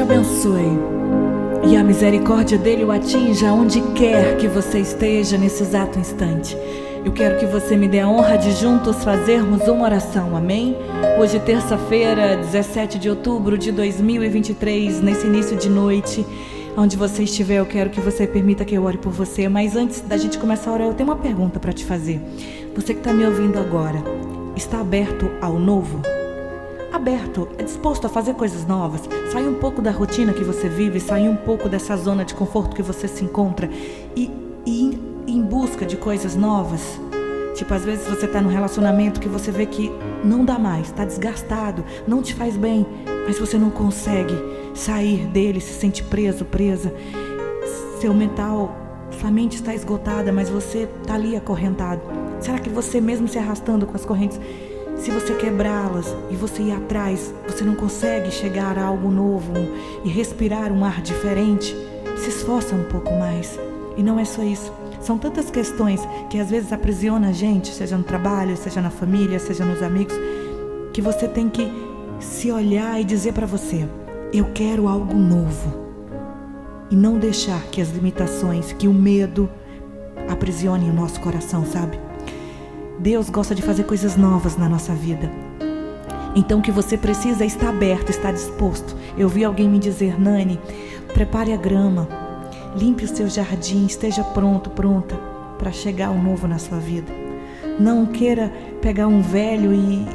te abençoe e a misericórdia dele o atinja onde quer que você esteja nesse exato instante. Eu quero que você me dê a honra de juntos fazermos uma oração, amém? Hoje, terça-feira, 17 de outubro de 2023, nesse início de noite, onde você estiver, eu quero que você permita que eu ore por você. Mas antes da gente começar a orar, eu tenho uma pergunta para te fazer. Você que está me ouvindo agora, está aberto ao novo? Aberto, é disposto a fazer coisas novas, sair um pouco da rotina que você vive, sair um pouco dessa zona de conforto que você se encontra e, e em busca de coisas novas. Tipo, às vezes você está num relacionamento que você vê que não dá mais, está desgastado, não te faz bem, mas você não consegue sair dele, se sente preso, presa. Seu mental, sua mente está esgotada, mas você está ali acorrentado. Será que você mesmo se arrastando com as correntes, se você quebrá-las e você ir atrás, você não consegue chegar a algo novo e respirar um ar diferente? Se esforça um pouco mais. E não é só isso. São tantas questões que às vezes aprisiona a gente, seja no trabalho, seja na família, seja nos amigos, que você tem que se olhar e dizer para você: eu quero algo novo. E não deixar que as limitações, que o medo aprisionem o nosso coração, sabe? Deus gosta de fazer coisas novas na nossa vida. Então o que você precisa é estar aberto, estar disposto. Eu vi alguém me dizer, Nani, prepare a grama, Limpe o seu jardim, esteja pronto, pronta para chegar o novo na sua vida. Não queira pegar um velho e,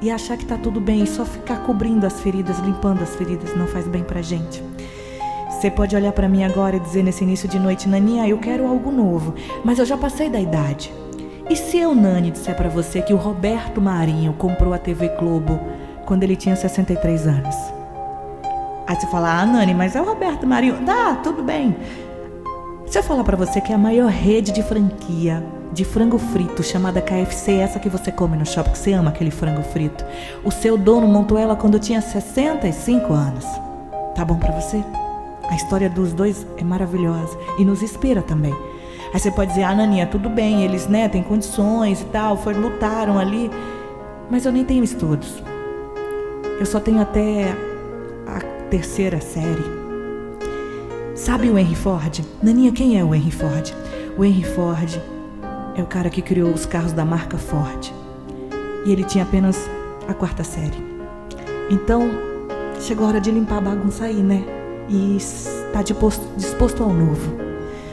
e achar que está tudo bem e só ficar cobrindo as feridas, limpando as feridas, não faz bem para gente. Você pode olhar para mim agora e dizer nesse início de noite, Naninha, eu quero algo novo, mas eu já passei da idade. E se eu, Nani, disser para você que o Roberto Marinho comprou a TV Globo quando ele tinha 63 anos? Aí você fala, ah, Nani, mas é o Roberto Marinho. Tá, tudo bem. Se eu falar para você que é a maior rede de franquia de frango frito chamada KFC, essa que você come no shopping, que você ama aquele frango frito, o seu dono montou ela quando tinha 65 anos. Tá bom para você? A história dos dois é maravilhosa e nos inspira também. Aí você pode dizer, ah, Naninha, tudo bem, eles né, têm condições e tal, foram, lutaram ali, mas eu nem tenho estudos. Eu só tenho até terceira série. Sabe o Henry Ford? Naninha, quem é o Henry Ford? O Henry Ford é o cara que criou os carros da marca Ford. E ele tinha apenas a quarta série. Então, chegou a hora de limpar a bagunça aí, né? E está disposto, disposto ao novo.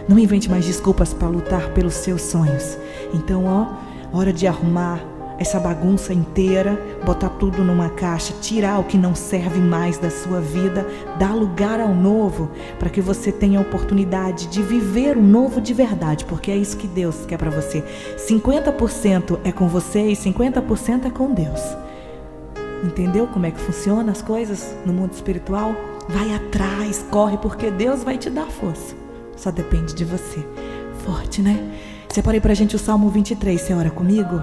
Não invente mais desculpas para lutar pelos seus sonhos. Então, ó, hora de arrumar essa bagunça inteira, botar tudo numa caixa, tirar o que não serve mais da sua vida, dar lugar ao novo, para que você tenha a oportunidade de viver o novo de verdade, porque é isso que Deus quer para você. 50% é com você e 50% é com Deus. Entendeu como é que funciona as coisas no mundo espiritual? Vai atrás, corre, porque Deus vai te dar força. Só depende de você. Forte, né? Separei pra gente o Salmo 23, você ora comigo?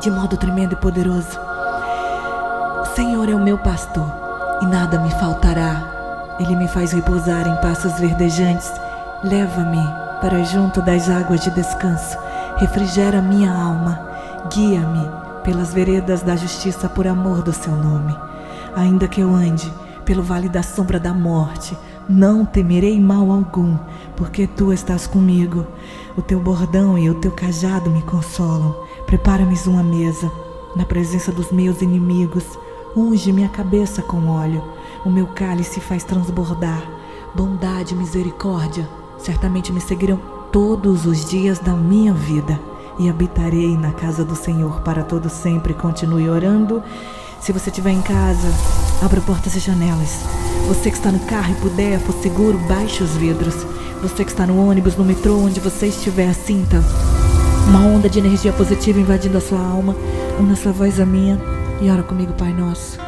de modo tremendo e poderoso. O Senhor é o meu pastor e nada me faltará. Ele me faz repousar em passos verdejantes. Leva-me para junto das águas de descanso. Refrigera minha alma. Guia-me pelas veredas da justiça por amor do seu nome. Ainda que eu ande pelo vale da sombra da morte, não temerei mal algum, porque tu estás comigo. O teu bordão e o teu cajado me consolam. Prepara-me uma mesa na presença dos meus inimigos. Unge minha cabeça com óleo. O meu cálice faz transbordar. Bondade e misericórdia certamente me seguirão todos os dias da minha vida e habitarei na casa do Senhor para todo sempre. Continue orando. Se você estiver em casa, abra portas e janelas. Você que está no carro e puder, for seguro, baixe os vidros. Você que está no ônibus, no metrô, onde você estiver, sinta uma onda de energia positiva invadindo a sua alma. Una sua voz a minha e ora comigo, Pai Nosso.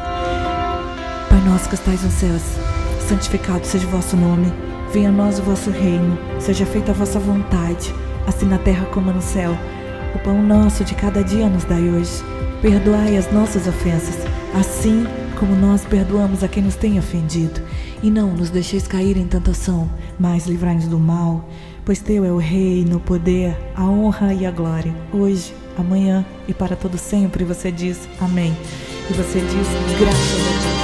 Pai Nosso que estais nos céus, santificado seja o vosso nome. Venha a nós o vosso reino. Seja feita a vossa vontade, assim na terra como no céu. O pão nosso de cada dia nos dai hoje. Perdoai as nossas ofensas, assim como nós perdoamos a quem nos tem ofendido. E não nos deixeis cair em tentação, mas livrai-nos do mal pois teu é o reino, o poder, a honra e a glória, hoje, amanhã e para todo sempre. Você diz amém. E você diz graças a Deus.